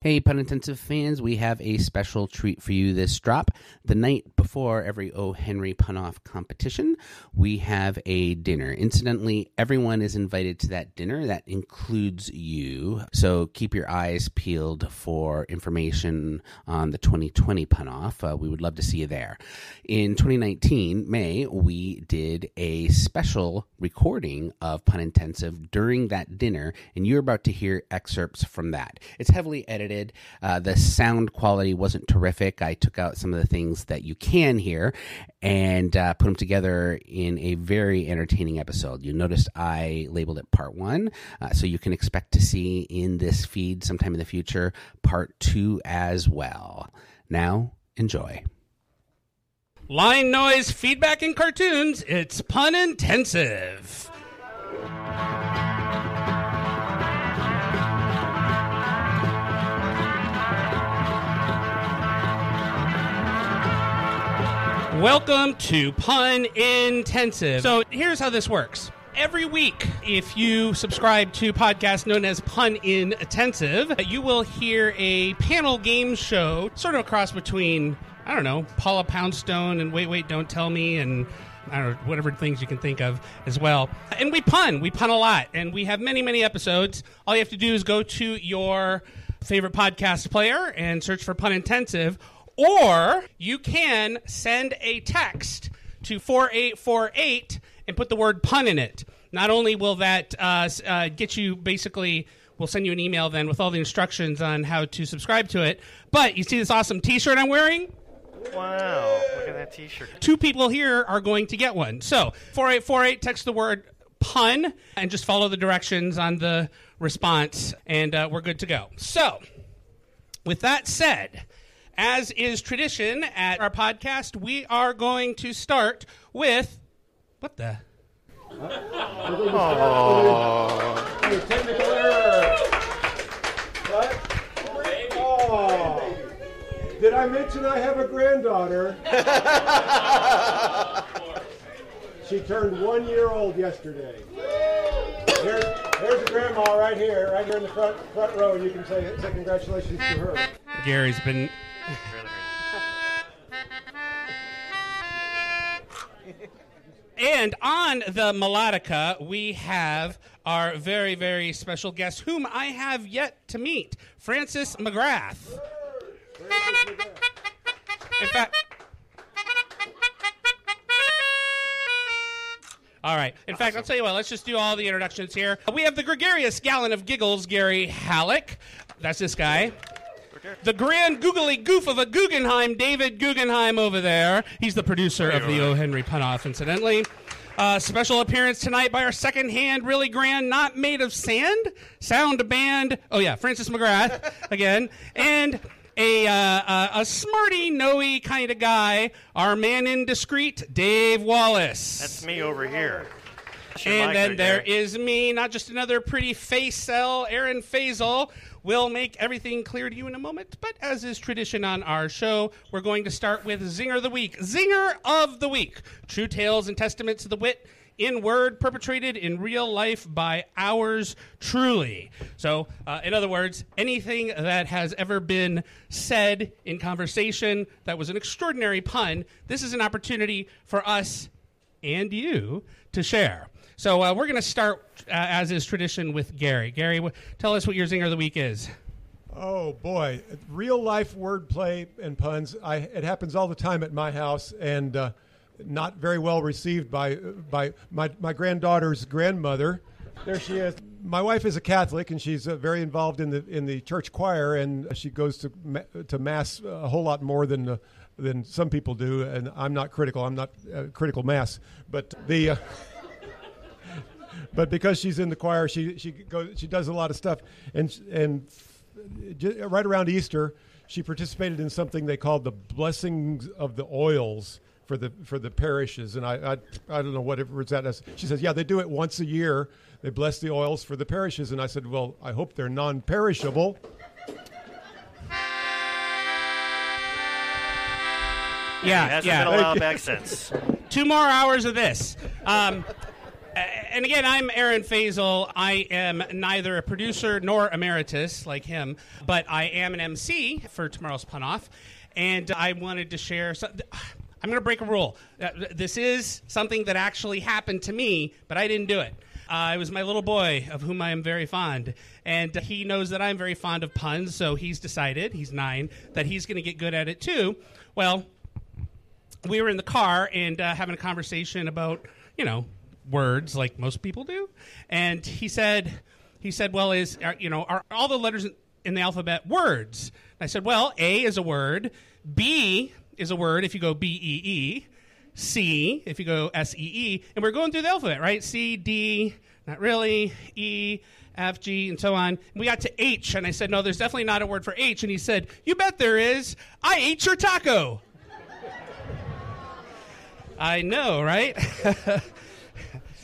Hey, pun intensive fans, we have a special treat for you this drop. The night before every O. Henry pun off competition, we have a dinner. Incidentally, everyone is invited to that dinner. That includes you. So keep your eyes peeled for information on the 2020 pun off. Uh, we would love to see you there. In 2019, May, we did a special recording of pun intensive during that dinner, and you're about to hear excerpts from that. It's heavily edited edited. Uh, the sound quality wasn't terrific. I took out some of the things that you can hear and uh, put them together in a very entertaining episode. You noticed I labeled it part one, uh, so you can expect to see in this feed sometime in the future part two as well. Now, enjoy. Line noise, feedback, and cartoons. It's pun intensive. Welcome to Pun Intensive. So here's how this works. Every week, if you subscribe to podcast known as Pun Intensive, you will hear a panel game show, sort of a cross between, I don't know, Paula Poundstone and Wait, Wait, Don't Tell Me and I don't know, whatever things you can think of as well. And we pun. We pun a lot. And we have many, many episodes. All you have to do is go to your favorite podcast player and search for Pun Intensive or you can send a text to 4848 and put the word pun in it. Not only will that uh, uh, get you basically, we'll send you an email then with all the instructions on how to subscribe to it, but you see this awesome t shirt I'm wearing? Wow, look at that t shirt. Two people here are going to get one. So 4848, text the word pun and just follow the directions on the response, and uh, we're good to go. So, with that said, as is tradition at our podcast, we are going to start with what the? Oh. technical error. What? Oh. Did I mention I have a granddaughter? she turned one year old yesterday. Here's, here's the grandma right here, right here in the front front row. You can say, say congratulations to her. Gary's been and on the melodica, we have our very, very special guest, whom I have yet to meet, Francis McGrath. In fact, All right. In fact, I'll tell you what, let's just do all the introductions here. We have the gregarious gallon of giggles, Gary Halleck. That's this guy. The grand googly goof of a Guggenheim, David Guggenheim over there. He's the producer of the O. Henry Punoff, incidentally. Uh, special appearance tonight by our second hand, really grand, not made of sand, sound band. Oh, yeah, Francis McGrath again. And a, uh, uh, a smarty, knowy kind of guy, our man indiscreet, Dave Wallace. That's me over here. And then there is me, not just another pretty face cell, Aaron Faisal. We'll make everything clear to you in a moment, but as is tradition on our show, we're going to start with Zinger of the Week. Zinger of the Week. True tales and testaments of the wit in word perpetrated in real life by ours truly. So, uh, in other words, anything that has ever been said in conversation that was an extraordinary pun, this is an opportunity for us and you to share. So uh, we're going to start, uh, as is tradition, with Gary. Gary, w- tell us what your zinger of the week is. Oh boy, real life wordplay and puns. I, it happens all the time at my house, and uh, not very well received by by my my granddaughter's grandmother. There she is. My wife is a Catholic, and she's uh, very involved in the in the church choir, and she goes to ma- to mass a whole lot more than uh, than some people do. And I'm not critical. I'm not uh, critical mass, but the. But because she's in the choir, she she goes she does a lot of stuff, and and right around Easter, she participated in something they called the blessings of the oils for the for the parishes, and I I, I don't know whatever it's that. She says, yeah, they do it once a year. They bless the oils for the parishes, and I said, well, I hope they're non-perishable. Yeah, it hasn't yeah. been allowed back since. Two more hours of this. Um, and again, I'm Aaron Faisal. I am neither a producer nor emeritus like him, but I am an MC for tomorrow's pun off, and I wanted to share. So, I'm going to break a rule. Uh, This is something that actually happened to me, but I didn't do it. Uh, it was my little boy, of whom I am very fond. And he knows that I'm very fond of puns, so he's decided, he's nine, that he's going to get good at it too. Well, we were in the car and uh, having a conversation about, you know, words like most people do. And he said, he said, well, is, are, you know, are all the letters in, the alphabet words? I said, well, A is a word. B is a word if you go B E E. C if you go S E E. And we're going through the alphabet, right? C, D, not really, E, F, G, and so on. And we got to H, and I said, no, there's definitely not a word for H. And he said, you bet there is. I ate your taco. I know, right?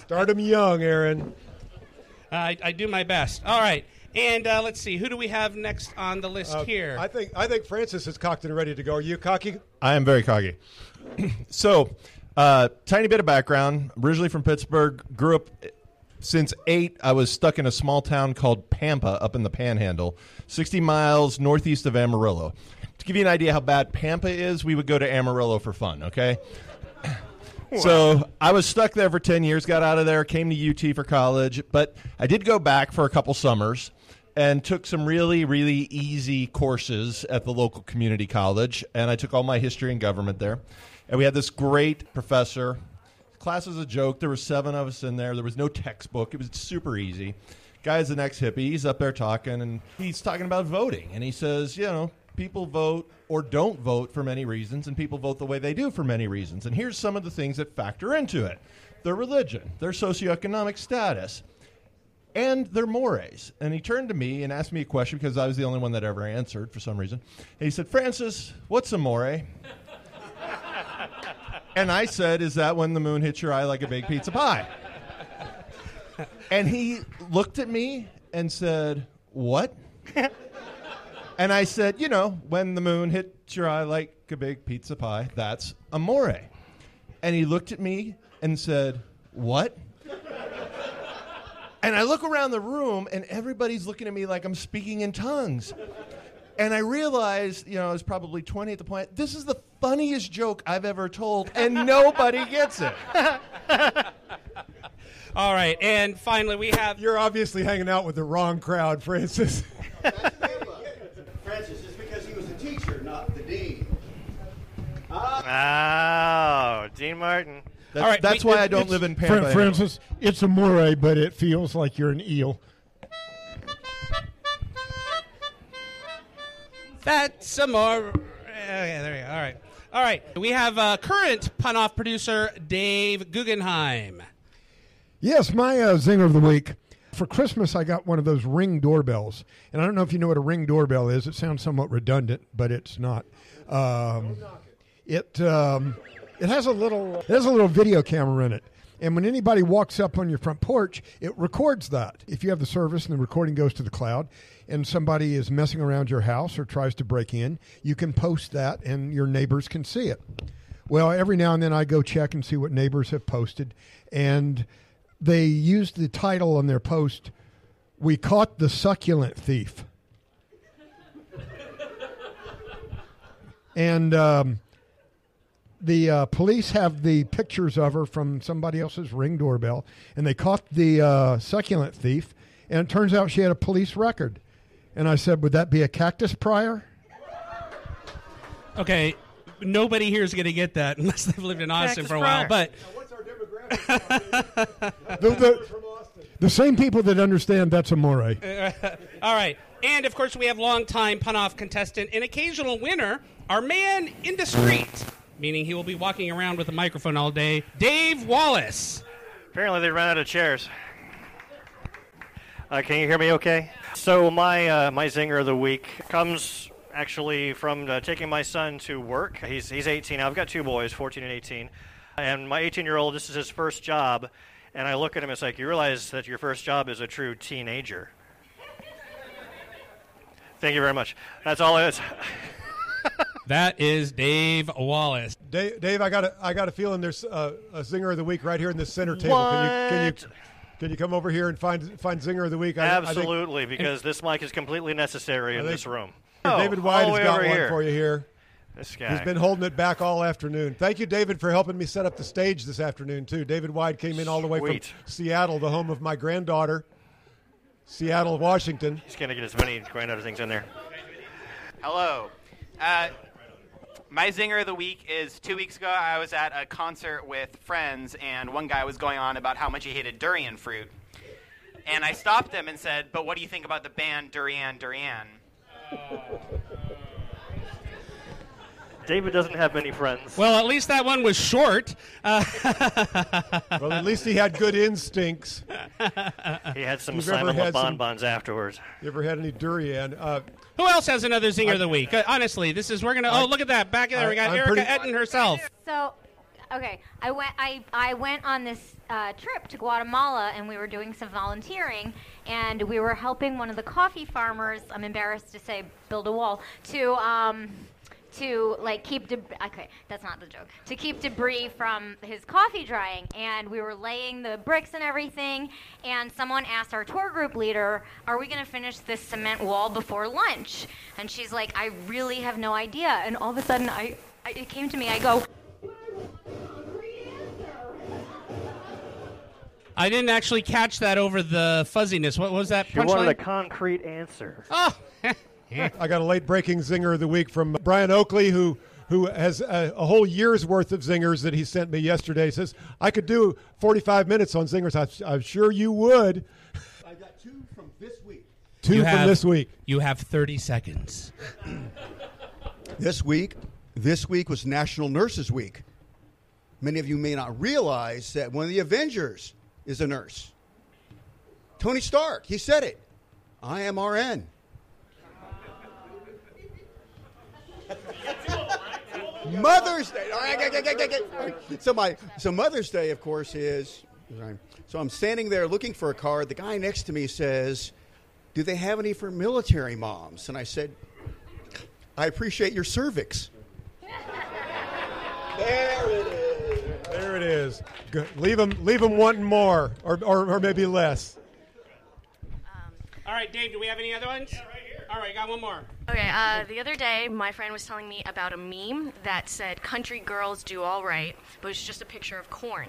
Start them young, Aaron. I, I do my best. All right. And uh, let's see, who do we have next on the list Uh, here? I think I think Francis is cocked and ready to go. Are you cocky? I am very cocky. so, uh, tiny bit of background. Originally from Pittsburgh, grew up since eight. I was stuck in a small town called Pampa up in the Panhandle, 60 miles northeast of Amarillo. To give you an idea how bad Pampa is, we would go to Amarillo for fun. Okay. So I was stuck there for 10 years, got out of there, came to UT for college, but I did go back for a couple summers and took some really, really easy courses at the local community college. And I took all my history and government there. And we had this great professor. Class was a joke. There were seven of us in there. There was no textbook. It was super easy. Guy's the next hippie. He's up there talking, and he's talking about voting. And he says, you know, people vote or don't vote for many reasons, and people vote the way they do for many reasons. And here's some of the things that factor into it their religion, their socioeconomic status, and their mores. And he turned to me and asked me a question because I was the only one that ever answered for some reason. And he said, Francis, what's a more? and I said, Is that when the moon hits your eye like a big pizza pie? and he looked at me and said, What? and I said, You know, when the moon hits your eye like a big pizza pie, that's amore. And he looked at me and said, What? And I look around the room and everybody's looking at me like I'm speaking in tongues. And I realized, you know, I was probably 20 at the point, this is the funniest joke I've ever told, and nobody gets it. All right. And finally, we have. You're obviously hanging out with the wrong crowd, Francis. Francis, Oh, Dean Martin. That's, All right, that's we- why I don't live in Fran- Pampa. anymore. Francis, it's a moray, but it feels like you're an eel. That's a more. Okay, there you go. All right. All right. We have uh, current pun off producer Dave Guggenheim. Yes, my uh, zinger of the week. For Christmas, I got one of those ring doorbells, and I don't know if you know what a ring doorbell is. It sounds somewhat redundant, but it's not. Um, it um, it has a little it has a little video camera in it, and when anybody walks up on your front porch, it records that. If you have the service and the recording goes to the cloud, and somebody is messing around your house or tries to break in, you can post that, and your neighbors can see it. Well, every now and then I go check and see what neighbors have posted, and they used the title on their post, "We caught the succulent thief," and um, the uh, police have the pictures of her from somebody else's ring doorbell, and they caught the uh, succulent thief, and it turns out she had a police record. And I said, "Would that be a cactus prior?" Okay. Nobody here is going to get that unless they've lived in Austin Cactus for a while. Prior. But What's our demographic? The, the, the same people that understand that's a moray. All right. And of course, we have longtime pun off contestant and occasional winner, our man in the street, meaning he will be walking around with a microphone all day, Dave Wallace. Apparently, they ran out of chairs. Uh, can you hear me okay? So, my, uh, my zinger of the week comes actually from uh, taking my son to work. He's, he's 18. I've got two boys, 14 and 18. And my 18 year old, this is his first job. And I look at him, it's like, you realize that your first job is a true teenager. Thank you very much. That's all it is. That is Dave Wallace. Dave, Dave, I got a, I got a feeling there's uh, a zinger of the week right here in the center table. Can you, can you, Can you come over here and find find Zinger of the Week? I- I think- Absolutely, because this mic is completely necessary in this room. David Oh, White all the has got one here. for you here. This guy. He's been holding it back all afternoon. Thank you, David, for helping me set up the stage this afternoon too. David White came in all the way Sweet. from Seattle, the home of my granddaughter, Seattle, Washington. He's going to get as many granddaughter things in there. Hello. Uh, my zinger of the week is two weeks ago, I was at a concert with friends, and one guy was going on about how much he hated durian fruit. And I stopped him and said, But what do you think about the band Durian Durian? David doesn't have many friends. Well, at least that one was short. Uh, Well, at least he had good instincts. he had some You've ever Simon had Le some- bonbons afterwards. You ever had any durian? Uh, who else has another zinger of the week? Uh, honestly, this is we're gonna. Oh, look at that back there. We got I- I'm Erica pretty- Etten herself. So, okay, I went. I I went on this uh, trip to Guatemala, and we were doing some volunteering, and we were helping one of the coffee farmers. I'm embarrassed to say, build a wall to um, to like keep deb- okay that's not the joke to keep debris from his coffee drying and we were laying the bricks and everything and someone asked our tour group leader are we going to finish this cement wall before lunch and she's like i really have no idea and all of a sudden i, I it came to me i go I didn't actually catch that over the fuzziness. What was that She wanted a concrete answer. Oh, I got a late breaking zinger of the week from Brian Oakley, who who has a, a whole year's worth of zingers that he sent me yesterday. He says I could do 45 minutes on zingers. I, I'm sure you would. I got two from this week. Two You from have- this week. you have 30 seconds. This week, this week was National Nurses Week. Many of you may not realize that one of the Avengers is a nurse. Tony Stark, he said it. I am RN. Mother's Day. All right, okay, okay, okay, okay. So my so Mother's Day, of course, is. So I'm standing there looking for a card. The guy next to me says, "Do they have any for military moms?" And I said, "I appreciate your cervix." there it is. There it is. Good. Leave them. leave them wanting more, or, or, or maybe less. Um, All right, Dave, do we have any other ones? Yeah, right here. All right, got one more. Okay, uh, the other day, my friend was telling me about a meme that said country girls do all right, but it's just a picture of corn.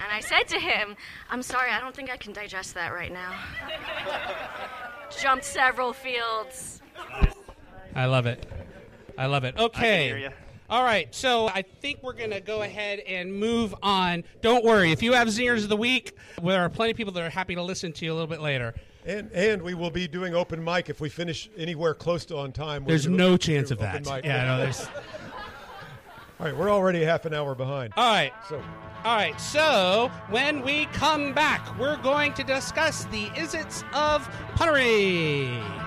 And I said to him, I'm sorry, I don't think I can digest that right now. Jumped several fields. I love it. I love it. Okay. hear ya. All right, so I think we're going to go ahead and move on. Don't worry, if you have zingers of the week, there are plenty of people that are happy to listen to you a little bit later. And and we will be doing open mic if we finish anywhere close to on time. There's no do chance of that. mic. Yeah, no, there's. All right, we're already half an hour behind. All right. So All right, so when we come back, we're going to discuss the isits of punnery.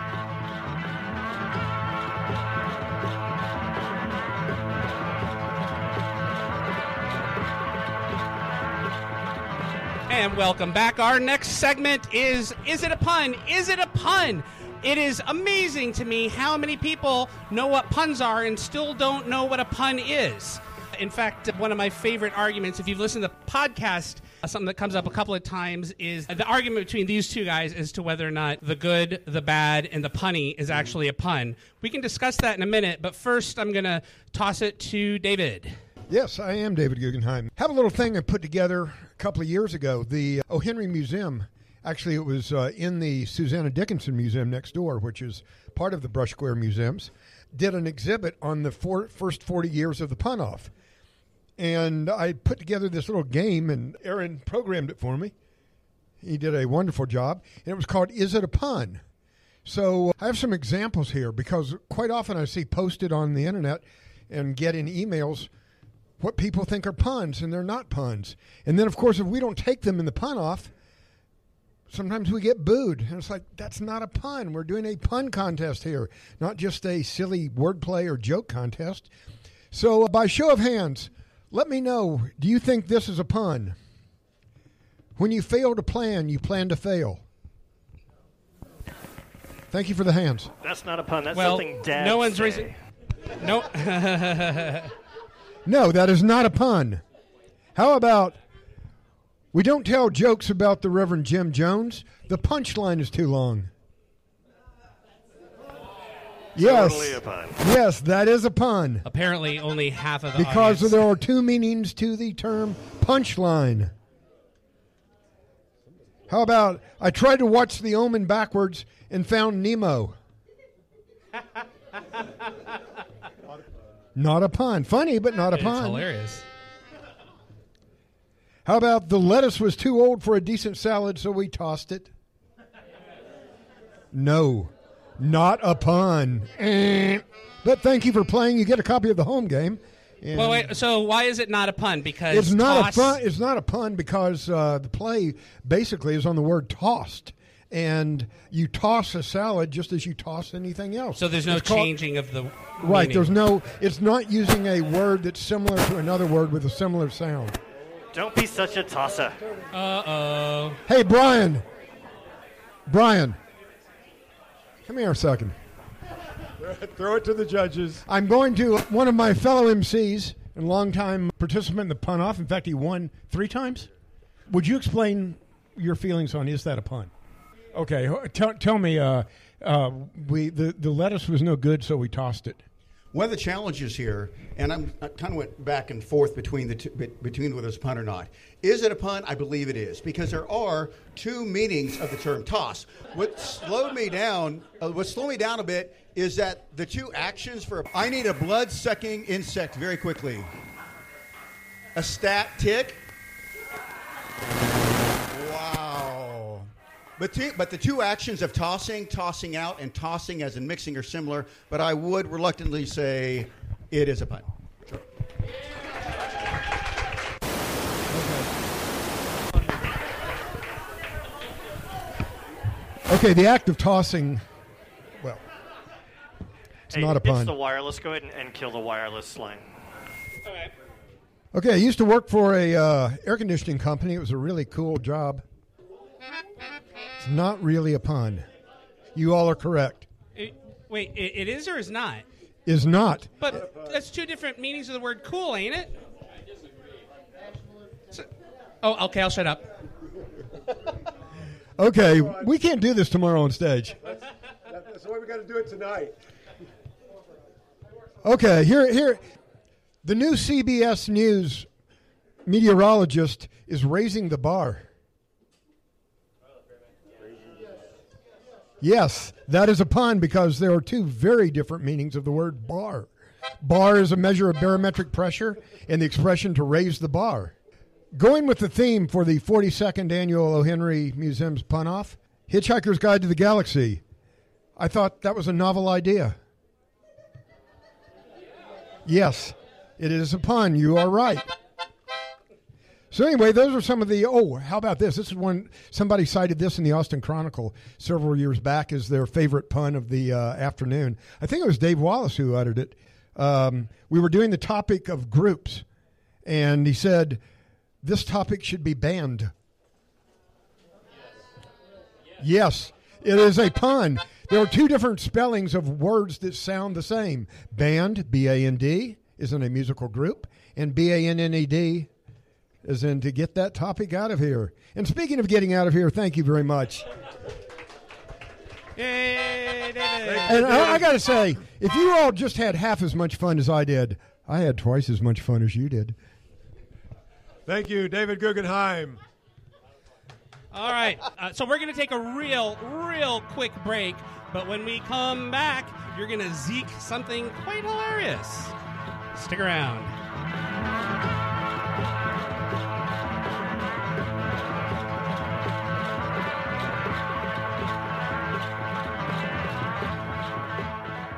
And welcome back. Our next segment is Is It a Pun? Is it a pun? It is amazing to me how many people know what puns are and still don't know what a pun is. In fact, one of my favorite arguments, if you've listened to the podcast, uh, something that comes up a couple of times is the argument between these two guys as to whether or not the good, the bad, and the punny is actually a pun. We can discuss that in a minute, but first I'm going to toss it to David. Yes, I am David Guggenheim. Have a little thing I put together a couple of years ago. The O. Henry Museum, actually, it was uh, in the Susanna Dickinson Museum next door, which is part of the Brush Square Museums, did an exhibit on the four, first 40 years of the pun off. And I put together this little game, and Aaron programmed it for me. He did a wonderful job. And it was called Is It a Pun? So I have some examples here because quite often I see posted on the internet and get in emails what people think are puns and they're not puns. And then, of course, if we don't take them in the pun off, sometimes we get booed. And it's like, that's not a pun. We're doing a pun contest here, not just a silly wordplay or joke contest. So, uh, by show of hands, let me know do you think this is a pun? When you fail to plan, you plan to fail. Thank you for the hands. That's not a pun. That's Well, something Dad. no one's raising. No. No, that is not a pun. How about We don't tell jokes about the Reverend Jim Jones. The punchline is too long. Yes. Totally a pun. Yes, that is a pun. Apparently, only half of the Because audience. there are two meanings to the term punchline. How about I tried to watch The Omen backwards and found Nemo? Not a pun. Funny, but not a It's pun. hilarious. How about the lettuce was too old for a decent salad, so we tossed it? No, not a pun. But thank you for playing. You get a copy of the home game. And Well, wait. So why is it not a pun? Because it's not toss- a fun. It's not a pun because uh, the play basically is on the word tossed, and you toss a salad just as you toss anything else. So there's no It's called- changing of the Right. meaning. There's no. It's not using a word that's similar to another word with a similar sound. Don't be such a tosser. Uh oh. Hey, Brian. Brian. Come here a second. Throw it to the judges. I'm going to one of my fellow MCs and longtime participant in the pun off. In fact, he won three times. Would you explain your feelings on is that a pun? Okay, tell, tell me. Uh, uh, we the, the lettuce was no good, so we tossed it. One of the challenges here, and I'm, I kind of went back and forth between the between whether it's a pun or not. Is it a pun? I believe it is because there are two meanings of the term toss. What slowed me down, uh, what slowed me down a bit, is that the two actions for I need a blood-sucking insect very quickly. A stat tick. Wow. But, two, but the two actions of tossing, tossing out, and tossing as in mixing are similar, but I would reluctantly say it is a pun. Okay, the act of tossing. Well, it's Hey, not a pun. It's the wireless. Go ahead and, and kill the wireless line. Okay. Okay, I used to work for a uh, air conditioning company. It was a really cool job. It's not really a pun. You all are correct. It- wait, it, it is or is not? Is not. But that's two different meanings of the word cool, ain't it? So- oh, okay. I'll shut up. Okay, we can't do this tomorrow on stage. That's the way we got to do it tonight. Okay, here, here, the new CBS News meteorologist is raising the bar. Yes, that is a pun because there are two very different meanings of the word bar. Bar is a measure of barometric pressure, and the expression to raise the bar. Going with the theme for the 42nd annual O. Henry Museum's pun off, Hitchhiker's Guide to the Galaxy. I thought that was a novel idea. Yes, it is a pun. You are right. So anyway, those are some of the. Oh, how about this? This is one somebody cited this in the Austin Chronicle several years back as their favorite pun of the uh, afternoon. I think it was Dave Wallace who uttered it. Um, we were doing the topic of groups, and he said this topic should be banned. Yes, it is a pun. There are two different spellings of words that sound the same. Band, B A N D, is in a musical group, and B A N N E D is in to get that topic out of here. And speaking of getting out of here, thank you very much. Yay, David. And I, I got to say, if you all just had half as much fun as I did, I had twice as much fun as you did. Thank you, David Guggenheim. All right. Uh, so we're going to take a real, real quick break. But when we come back, you're going to Zeke something quite hilarious. Stick around.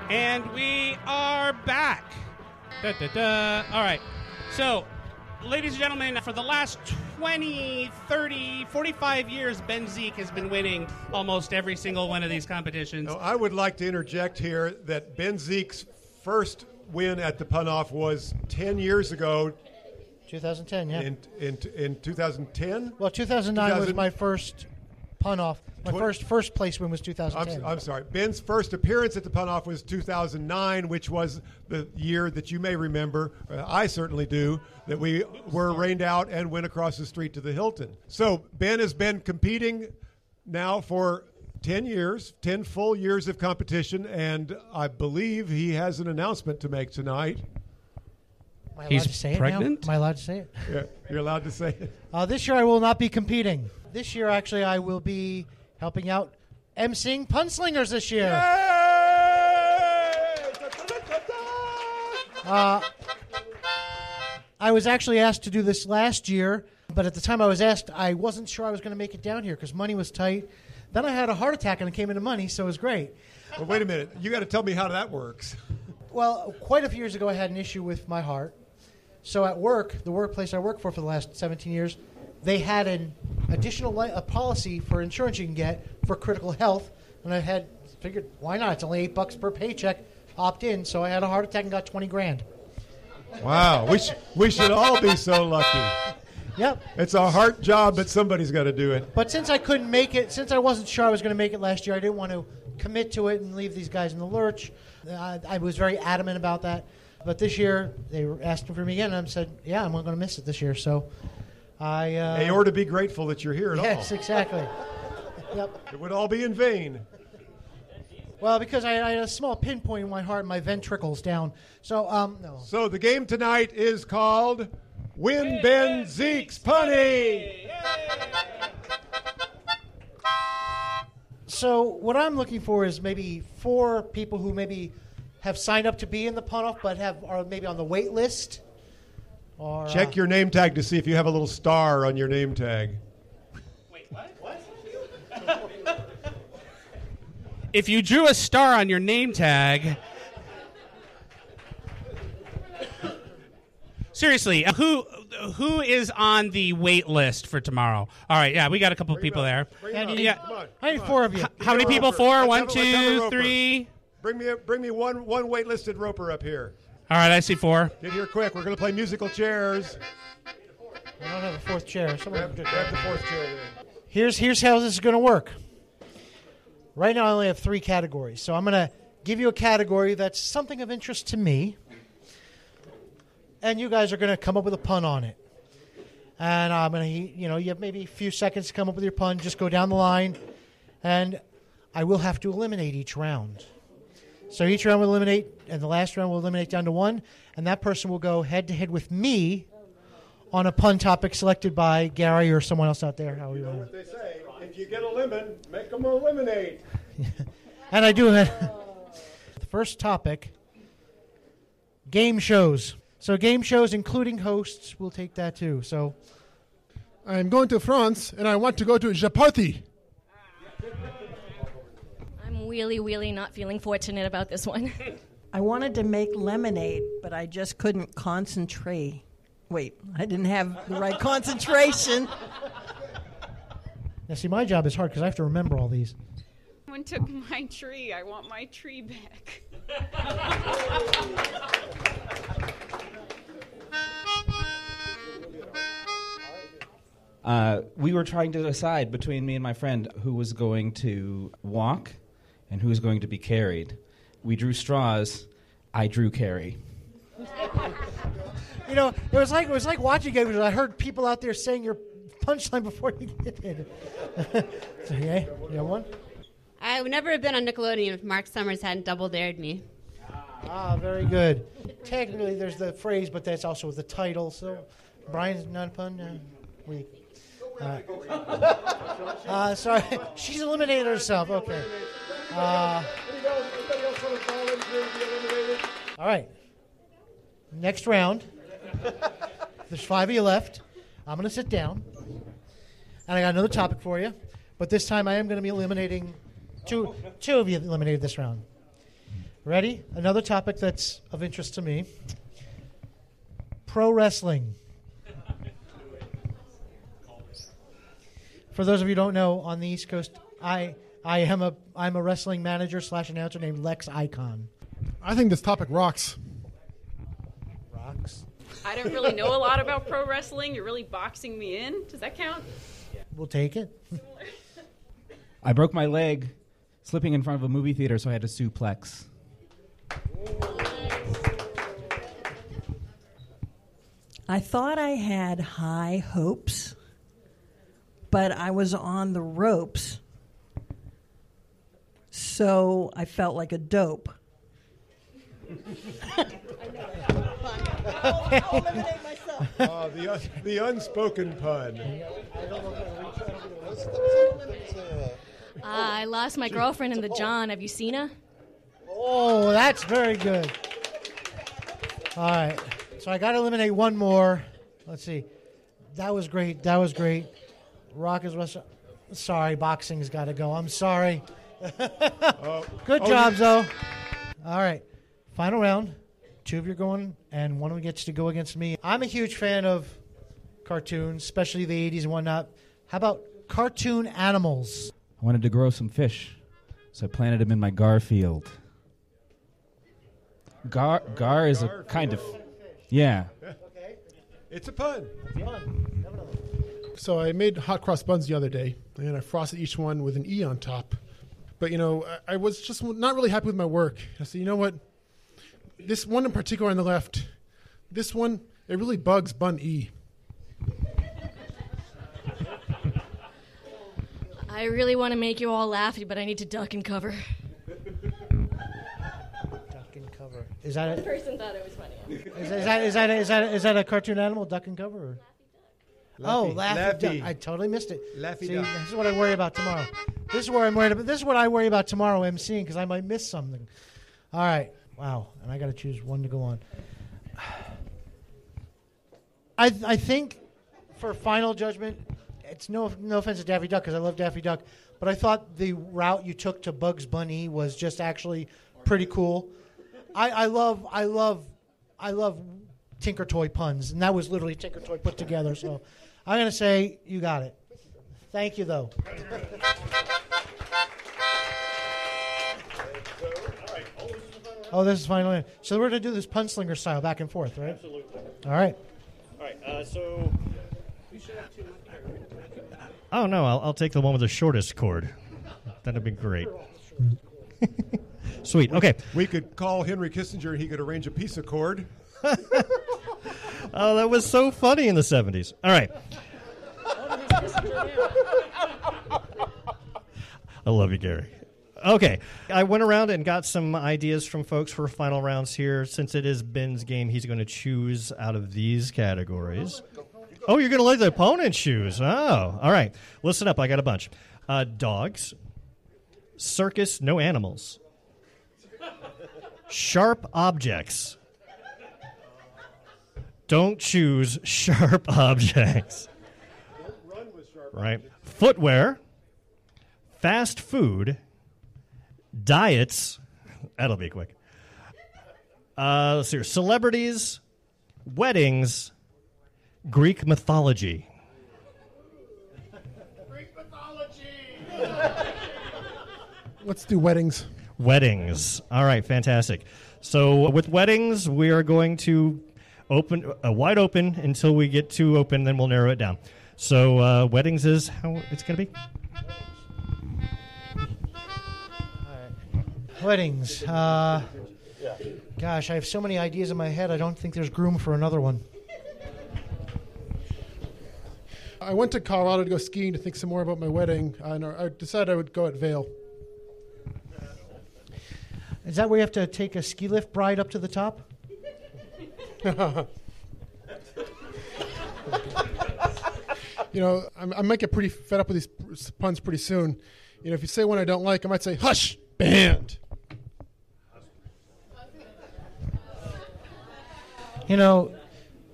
And we are back. Da, da, da. All right. So, ladies and gentlemen, for the last 20, 30, 45 years, Ben Zeke has been winning almost every single one of these competitions. Now, I would like to interject here that Ben Zeke's first win at the pun off was 10 years ago 2010, yeah. in, in, in 2010. well, 2009 was 2000 my first pun off. My first first place win was 2010. I'm, I'm sorry. Ben's first appearance at the Pun Off was 2009, which was the year that you may remember. Uh, I certainly do. That we were rained out and went across the street to the Hilton. So Ben has been competing now for 10 years, 10 full years of competition, and I believe he has an announcement to make tonight. Am I allowed He's to say it pregnant? now? Am I allowed to say it? Yeah, you're allowed to say it. Uh, this year I will not be competing. This year, actually, I will be helping out emceeing Punslingers this year. Uh, I was actually asked to do this last year, but at the time I was asked, I wasn't sure I was going to make it down here because money was tight. Then I had a heart attack and it came into money, so it was great. Well, wait a minute. You got to tell me how that works. Well, quite a few years ago, I had an issue with my heart. So at work, the workplace I worked for for the last 17 years, they had an additional li- a policy for insurance you can get for critical health, and I had figured why not? It's only eight bucks per paycheck. Opt in, so I had a heart attack and got 20 grand. Wow, we, sh- we should all be so lucky. Yep. It's a hard job, but somebody's got to do it. But since I couldn't make it, since I wasn't sure I was going to make it last year, I didn't want to commit to it and leave these guys in the lurch. I, I was very adamant about that. But this year, they were asking for me again, and I said, "Yeah, I'm not going to miss it this year." So, I. Uh, Hey, or to be grateful that you're here at yes, all. exactly. Yep. It would all be in vain. Well, because I, I had a small pinpoint in my heart, my ventricles down. So, um, no. So the game tonight is called Win Ben Zeke's Punny. So, what I'm looking for is maybe four people who maybe have signed up to be in the pun off, but have are maybe on the wait list. Or uh, Check your name tag to see if you have a little star on your name tag. Wait, what? What? if you drew a star on your name tag. Seriously, uh, who who is on the wait list for tomorrow? All right, yeah, we got a couple of people there. And need, Yeah. Come on. I need four of you. How many Get a people? roper. Four, Let's one, a- let's have a two, three. Bring me, a, bring me one, one waitlisted roper up here. All right, I see four. Get here quick. We're going to play musical chairs. I don't have a fourth chair. Someone Grab, grab the fourth chair there. Here's here's how this is going to work. Right now, I only have three categories, so I'm going to give you a category that's something of interest to me, and you guys are going to come up with a pun on it. And I'm going to, you know, you have maybe a few seconds to come up with your pun. Just go down the line, and I will have to eliminate each round. So each round will eliminate, and the last round will eliminate down to one, and that person will go head to head with me on a pun topic selected by Gary or someone else out there. How we want. They say, if you get a lemon, make them a lemonade. And I do have the first topic game shows. So, game shows, including hosts, we'll take that too. So, I'm going to France and I want to go to Jeopardy. I'm really, really not feeling fortunate about this one. I wanted to make lemonade, but I just couldn't concentrate. Wait, I didn't have the right concentration. now see, my job is hard because I have to remember all these. Someone took my tree. I want my tree back. Uh, we were trying to decide between me and my friend who was going to walk and who's going to be carried. We drew straws. I drew carry. You know, it was like it was like watching it. I heard people out there saying your punchline before you did it. so, yeah, you have one. I would never have been on Nickelodeon if Mark Summers hadn't double dared me. Ah, very good. Technically, there's the phrase, but that's also the title. So, Brian's not a pun. Uh, we. Uh, uh, sorry, she's eliminated herself. Okay. Uh, all right. Next round. There's five of you left. I'm going to sit down. And I got another topic for you. But this time I am going to be eliminating two, two of you eliminated this round. Ready? Another topic that's of interest to me pro wrestling. For those of you who don't know, on the East Coast, I, I am a I'm a wrestling manager slash announcer named Lex Icon. I think this topic rocks. Rocks. I don't really know a lot about pro wrestling. You're really boxing me in. Does that count? We'll take it. I broke my leg slipping in front of a movie theater, so I had to suplex. I thought I had high hopes, but I was on the ropes. So I felt like a dope. Uh, the, un- the unspoken pun. Uh, I lost my girlfriend in the John. Have you seen her? Oh, that's very good. All right. So I got to eliminate one more. Let's see. That was great. That was great. Rock is West. Sorry, boxing's got to go. I'm sorry. good oh, job, you- Zoe. All right. Final round. Two of you are going, and one of you gets to go against me. I'm a huge fan of cartoons, especially the 80s and whatnot. How about cartoon animals? I wanted to grow some fish, so I planted them in my Garfield. Gar Gar is a kind of yeah. Okay. It's a pun. So I made hot cross buns the other day, and I frosted each one with an E on top. But you know, I, I was just not really happy with my work. I said, you know what? This one in particular on the left, this one it really bugs bun E. I really want to make you all laughy, but I need to duck and cover. Duck and cover. Is that The a, person thought it was funny. is, is that is that a, is that a, is that a cartoon animal? Duck and cover. Or? oh, Laffy. Laffy Duck. I totally missed it. Laffy See, Duck. this is what I worry about tomorrow. This is where I'm worried about. This is what I worry about tomorrow. MCing because I might miss something. All right. Wow. And I got to choose one to go on. I I think for final judgment, it's no no offense to Daffy Duck because I love Daffy Duck, but I thought the route you took to Bugs Bunny was just actually pretty cool. I, I love I love I love Tinker Toy puns, and that was literally Tinker Toy put together. So I'm gonna say you got it. Thank you though. Oh, this is final. end. So we're gonna do this punslinger style, back and forth, right? Absolutely. All right. All right. Uh, so. Oh no, I'll, I'll take the one with the shortest cord. That'd be great. Sweet. Okay. We could call Henry Kissinger and he could arrange a piece of cord. Oh, that was so funny in the '70s. All right. I love you, Gary. Okay, I went around and got some ideas from folks for final rounds here. Since it is Ben's game, he's going to choose out of these categories. Oh, you're going to let the opponent choose. Oh, all right. Listen up. I got a bunch. Uh, dogs, circus, no animals, sharp objects. Don't choose sharp objects. Right. Footwear, fast food, diets. That'll be quick. Uh, let's see here. Celebrities, weddings, Greek mythology. Greek mythology. Let's do weddings. Weddings. All right, fantastic. So with weddings, we are going to open uh, wide open until we get too open, then we'll narrow it down. So uh, weddings is how it's going to be. Weddings. Uh, gosh, I have so many ideas in my head. I don't think there's room for another one. I went to Colorado to go skiing to think some more about my wedding, and I decided I would go at Vail. Is that where you have to take a ski lift bride up to the top? you know, I'm, I might get pretty fed up with these puns pretty soon. You know, if you say one I don't like, I might say "hush, band." You know,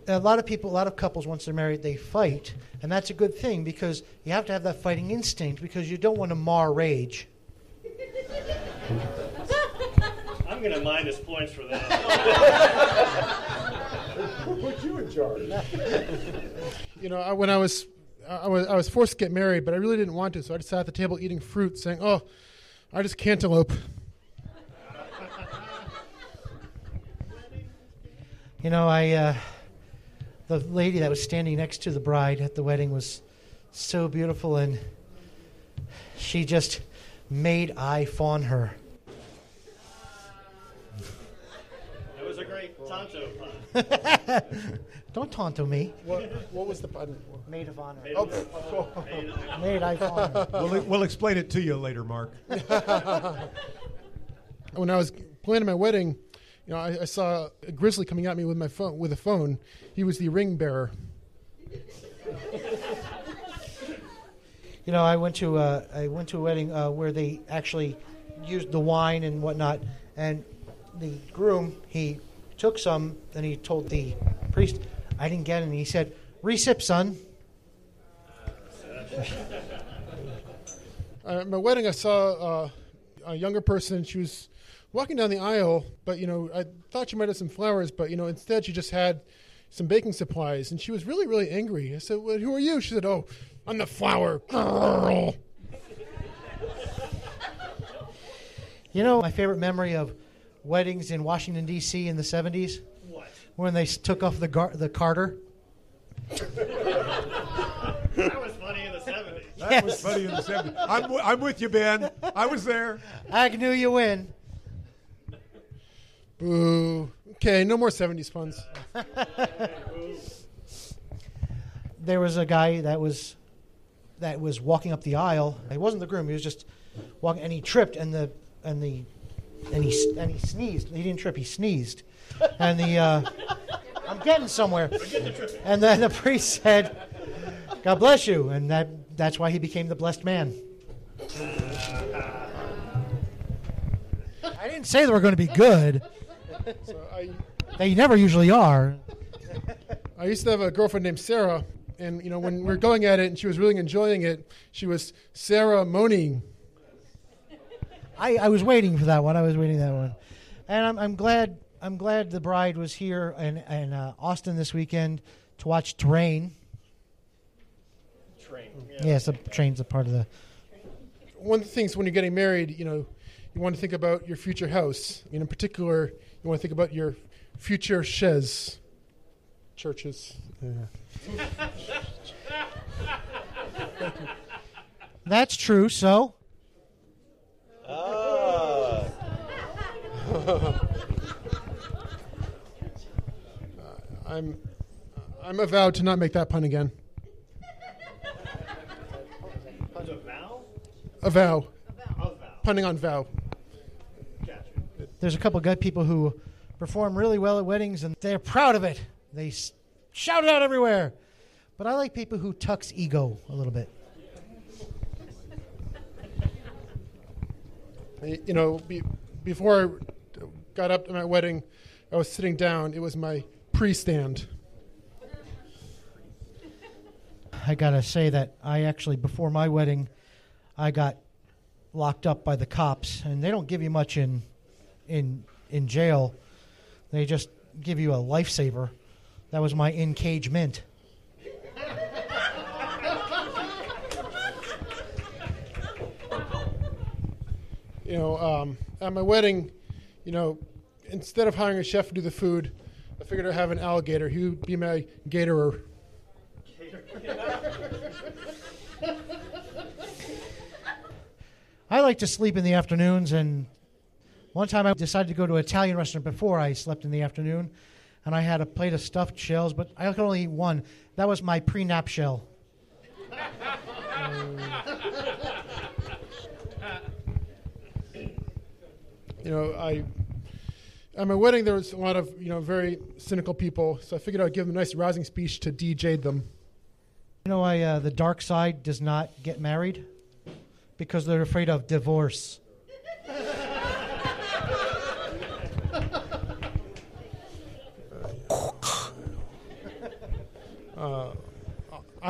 a lot of people, a lot of couples, once they're married, they fight, and that's a good thing because you have to have that fighting instinct because you don't want to mar rage. I'm going to minus points for that. Put you in charge. You know, I, when I was, I was, I was forced to get married, but I really didn't want to, so I just sat at the table eating fruit, saying, "Oh, I just cantaloupe." You know, I uh, the lady that was standing next to the bride at the wedding was so beautiful, and she just made I fawn her. It was a great Tonto pun. Don't taunto me. What, what was the pun? Maid of honor. Oh, Maid I fawn. We'll, we'll explain it to you later, Mark. when I was planning my wedding, you know, I, I saw a grizzly coming at me with my phone with a phone. He was the ring bearer. You know, I went to uh, I went to a wedding uh, where they actually used the wine and whatnot, and the groom he took some and he told the priest, "I didn't get any." He said, "Resip, son." Uh, at my wedding, I saw uh, a younger person. She was walking down the aisle, but you know, I thought she might have some flowers, but you know, instead she just had some baking supplies, and she was really, really angry. I said, well, "Who are you?" She said, "Oh, I'm the flower girl." You know, my favorite memory of weddings in Washington D.C. in the '70s. What? When they took off the gar- the Carter. That was funny in the 70s. That was funny in the 70s. I'm, w- I'm with you, Ben. I was there. I knew you win. Boo. Okay, no more '70s puns. there was a guy that was that was walking up the aisle. He wasn't the groom. He was just walking, and he tripped, and the and the and he and he sneezed. He didn't trip. He sneezed, and the uh, I'm getting somewhere. And then the priest said, "God bless you," and that that's why he became the blessed man. I didn't say they were going to be good. So I, They never usually are. I used to have a girlfriend named Sarah, and you know, when we were going at it, and she was really enjoying it, she was Sarah moaning. I, I was waiting for that one. I was waiting that one, and I'm, I'm glad. I'm glad the bride was here in, in uh, Austin this weekend to watch Train. Train. Yes, the train's a part of the. One of the things when you're getting married, you know, you want to think about your future house. And in particular, you want to think about your future chaise. Churches. Yeah. That's true. So ah. I'm, I'm avowed to not make that pun again. Pun's a? A vow. A vow. Punning on vow. There's a couple of good people who perform really well at weddings, and they're proud of it. They s- shout it out everywhere. But I like people who tucks ego a little bit. You know, be, before I got up to my wedding, I was sitting down. It was my pre-stand. I gotta say that I actually before my wedding, I got locked up by the cops, and they don't give you much in in in jail. They just give you a lifesaver. That was my engagement. You know, um, at my wedding, you know, instead of hiring a chef to do the food, I figured I'd have an alligator. He would be my gatorer. I like to sleep in the afternoons, and one time I decided to go to an Italian restaurant before I slept in the afternoon, and I had a plate of stuffed shells, but I could only eat one. That was my pre-nap shell. You know, I at my wedding there was a lot of you know very cynical people, so I figured I'd give them a nice rousing speech to DJ them. You know why uh, the dark side does not get married? Because they're afraid of divorce.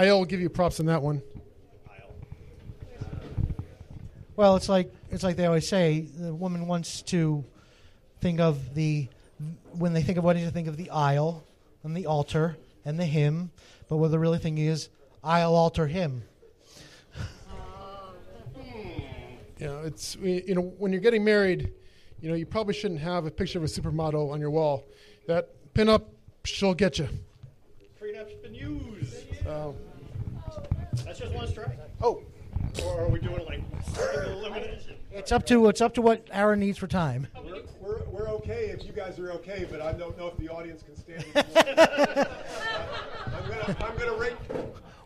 I'll give you props on that one. Well, it's like it's like they always say. The woman wants to think of the when they think of weddings, they think of the aisle and the altar and the hymn. But what the really thing is, I'll alter him. You know, it's you know when you're getting married, you know you probably shouldn't have a picture of a supermodel on your wall. That pinup, she'll get you. Prenup's been used. So, That's just one strike. oh, Or are we doing like elimination? It's up to it's up to what Aaron needs for time. We're, we're, we're okay if you guys are okay, but I don't know if the audience can stand it. I'm gonna I'm gonna ring.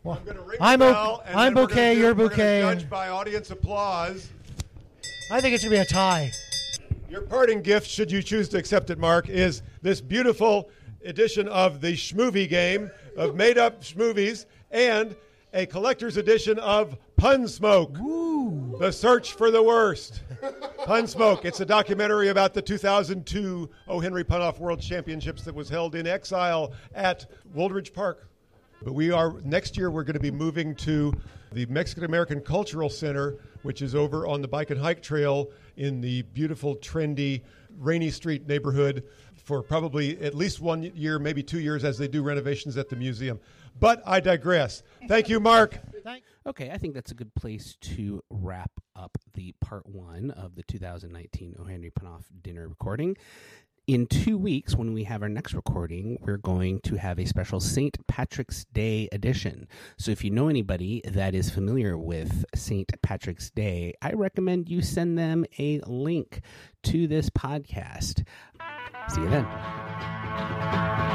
I'm gonna ring I'm the o- bell, and I'm we're gonna bouquet, do- you're we're bouquet, Judge by audience applause. I think it's gonna be a tie. Your parting gift, should you choose to accept it, Mark, is this beautiful edition of the Schmovie game of made up Schmovies and a collector's edition of Pun Smoke. The Search for the Worst. Pun Smoke. It's a documentary about the 2002 O. Henry Punoff World Championships that was held in exile at Wooldridge Park. But we are next year. We're going to be moving to the Mexican American Cultural Center, which is over on the Bike and Hike Trail in the beautiful, trendy Rainy Street neighborhood for probably at least one year, maybe two years, as they do renovations at the museum. But I digress. Thank you, Mark. Okay, I think that's a good place to wrap up the part one of the 2019 O. Henry Punoff dinner recording. In two weeks, when we have our next recording, we're going to have a special St. Patrick's Day edition. So if you know anybody that is familiar with St. Patrick's Day, I recommend you send them a link to this podcast. See you then.